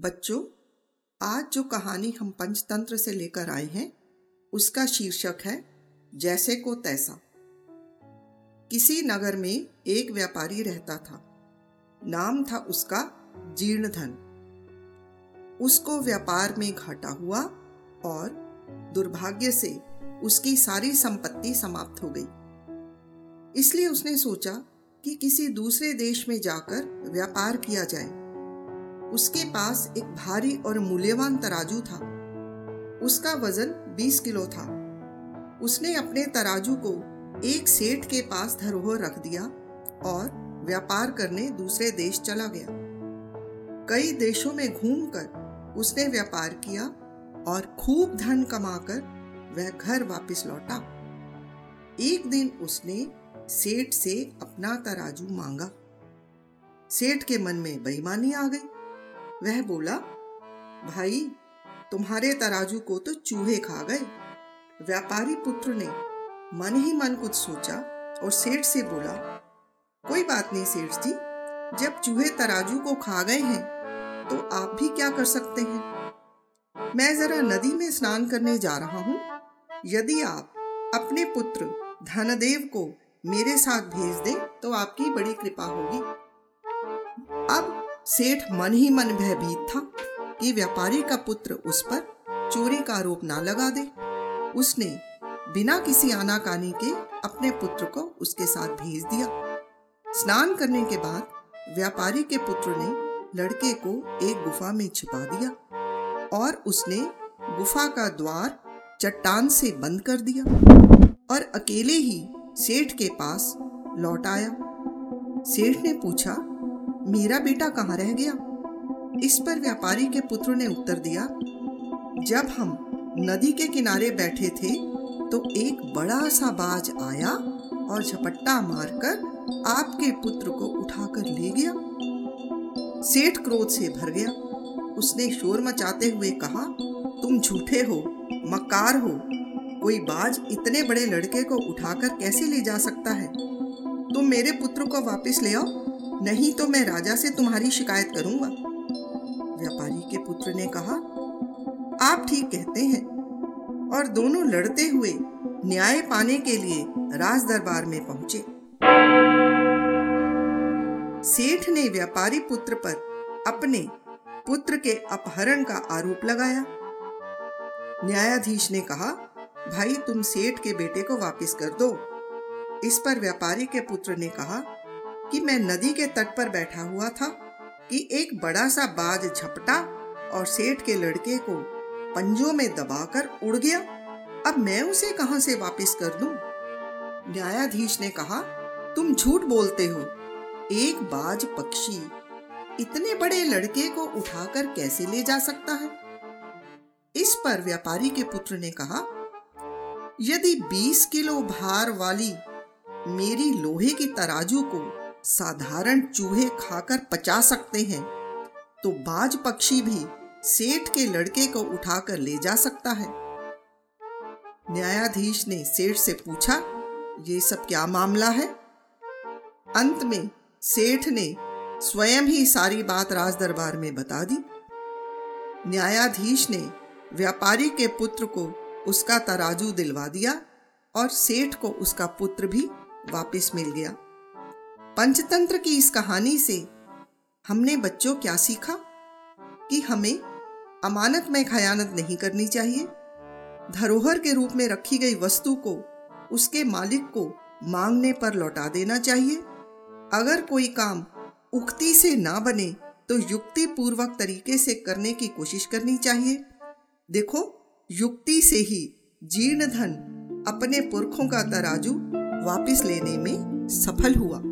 बच्चों, आज जो कहानी हम पंचतंत्र से लेकर आए हैं, उसका शीर्षक है जैसे को तैसा। किसी नगर में एक व्यापारी रहता था। नाम था उसका जीर्णधन। उसको व्यापार में घाटा हुआ और दुर्भाग्य से उसकी सारी संपत्ति समाप्त हो गई। इसलिए उसने सोचा कि किसी दूसरे देश में जाकर व्यापार किया जाए। उसके पास एक भारी और मूल्यवान तराजू था। उसका वज़न 20 किलो था। उसने अपने तराजू को एक सेठ के पास धरोहर रख दिया और व्यापार करने दूसरे देश चला गया। कई देशों में घूमकर उसने व्यापार किया और खूब धन कमाकर वह घर वापस लौटा। एक दिन उसने सेठ से अपना तराजू मांगा। सेठ के मन में बेईमानी आ गई। वह बोला, भाई, तुम्हारे तराजू को तो चूहे खा गए। व्यापारी पुत्र ने मन ही मन कुछ सोचा और सेठ से बोला, कोई बात नहीं सेठ जी, जब चूहे तराजू को खा गए हैं तो आप भी क्या कर सकते हैं? मैं जरा नदी में स्नान करने जा रहा हूँ। यदि आप अपने पुत्र धनदेव को मेरे साथ भेज दें तो आपकी बड़ी कृपा होगी। अब सेठ मन ही मन भयभीत था कि व्यापारी का पुत्र उस पर चोरी का आरोप ना लगा दे। उसने बिना किसी आनाकानी के अपने पुत्र को उसके साथ भेज दिया। स्नान करने के बाद व्यापारी के पुत्र ने लड़के को एक गुफा में छिपा दिया और उसने गुफा का द्वार चट्टान से बंद कर दिया और अकेले ही सेठ के पास लौट आया। सेठ ने पूछा मेरा बेटा कहाँ रह गया? इस पर व्यापारी के पुत्र ने उत्तर दिया, जब हम नदी के किनारे बैठे थे तो एक बड़ा सा बाज आया और झपट्टा मारकर आपके पुत्र को उठाकर ले गया। सेठ क्रोध से भर गया। उसने शोर मचाते हुए कहा, तुम झूठे हो मकार हो। कोई बाज इतने बड़े लड़के को उठाकर कैसे ले जा सकता है? तुम मेरे पुत्र को वापस ले आओ। नहीं तो मैं राजा से तुम्हारी शिकायत करूँगा। व्यापारी के पुत्र ने कहा, आप ठीक कहते हैं, और दोनों लड़ते हुए न्याय पाने के लिए राज दरबार में पहुँचे। सेठ ने व्यापारी पुत्र पर अपने पुत्र के अपहरण का आरोप लगाया। न्यायाधीश ने कहा, भाई, तुम सेठ के बेटे को वापस कर दो। इस पर व्यापारी के पुत्र ने कहा कि मैं नदी के तट पर बैठा हुआ था कि एक बड़ा सा बाज झपटा और सेठ के लड़के को पंजों में दबाकर उड़ गया। अब मैं उसे कहाँ से वापस कर दूँ? न्यायाधीश ने कहा, तुम झूठ बोलते हो। एक बाज पक्षी इतने बड़े लड़के को उठाकर कैसे ले जा सकता है? इस पर व्यापारी के पुत्र ने कहा, यदि 20 किलो भार वाली मेरी लोहे की तराजू को साधारण चूहे खाकर पचा सकते हैं तो बाज पक्षी भी सेठ के लड़के को उठाकर ले जा सकता है। न्यायाधीश ने सेठ से पूछा, ये सब क्या मामला है? अंत में सेठ ने स्वयं ही सारी बात राज दरबार में बता दी। न्यायाधीश ने व्यापारी के पुत्र को उसका तराजू दिलवा दिया और सेठ को उसका पुत्र भी वापस मिल गया। पंचतंत्र की इस कहानी से हमने बच्चों क्या सीखा? कि हमें अमानत में खयानत नहीं करनी चाहिए। धरोहर के रूप में रखी गई वस्तु को, उसके मालिक को मांगने पर लौटा देना चाहिए। अगर कोई काम उक्ति से ना बने तो युक्ति पूर्वक तरीके से करने की कोशिश करनी चाहिए। देखो, युक्ति से ही जीर्ण धन अपने पुरखों का तराजू वापस लेने में सफल हुआ।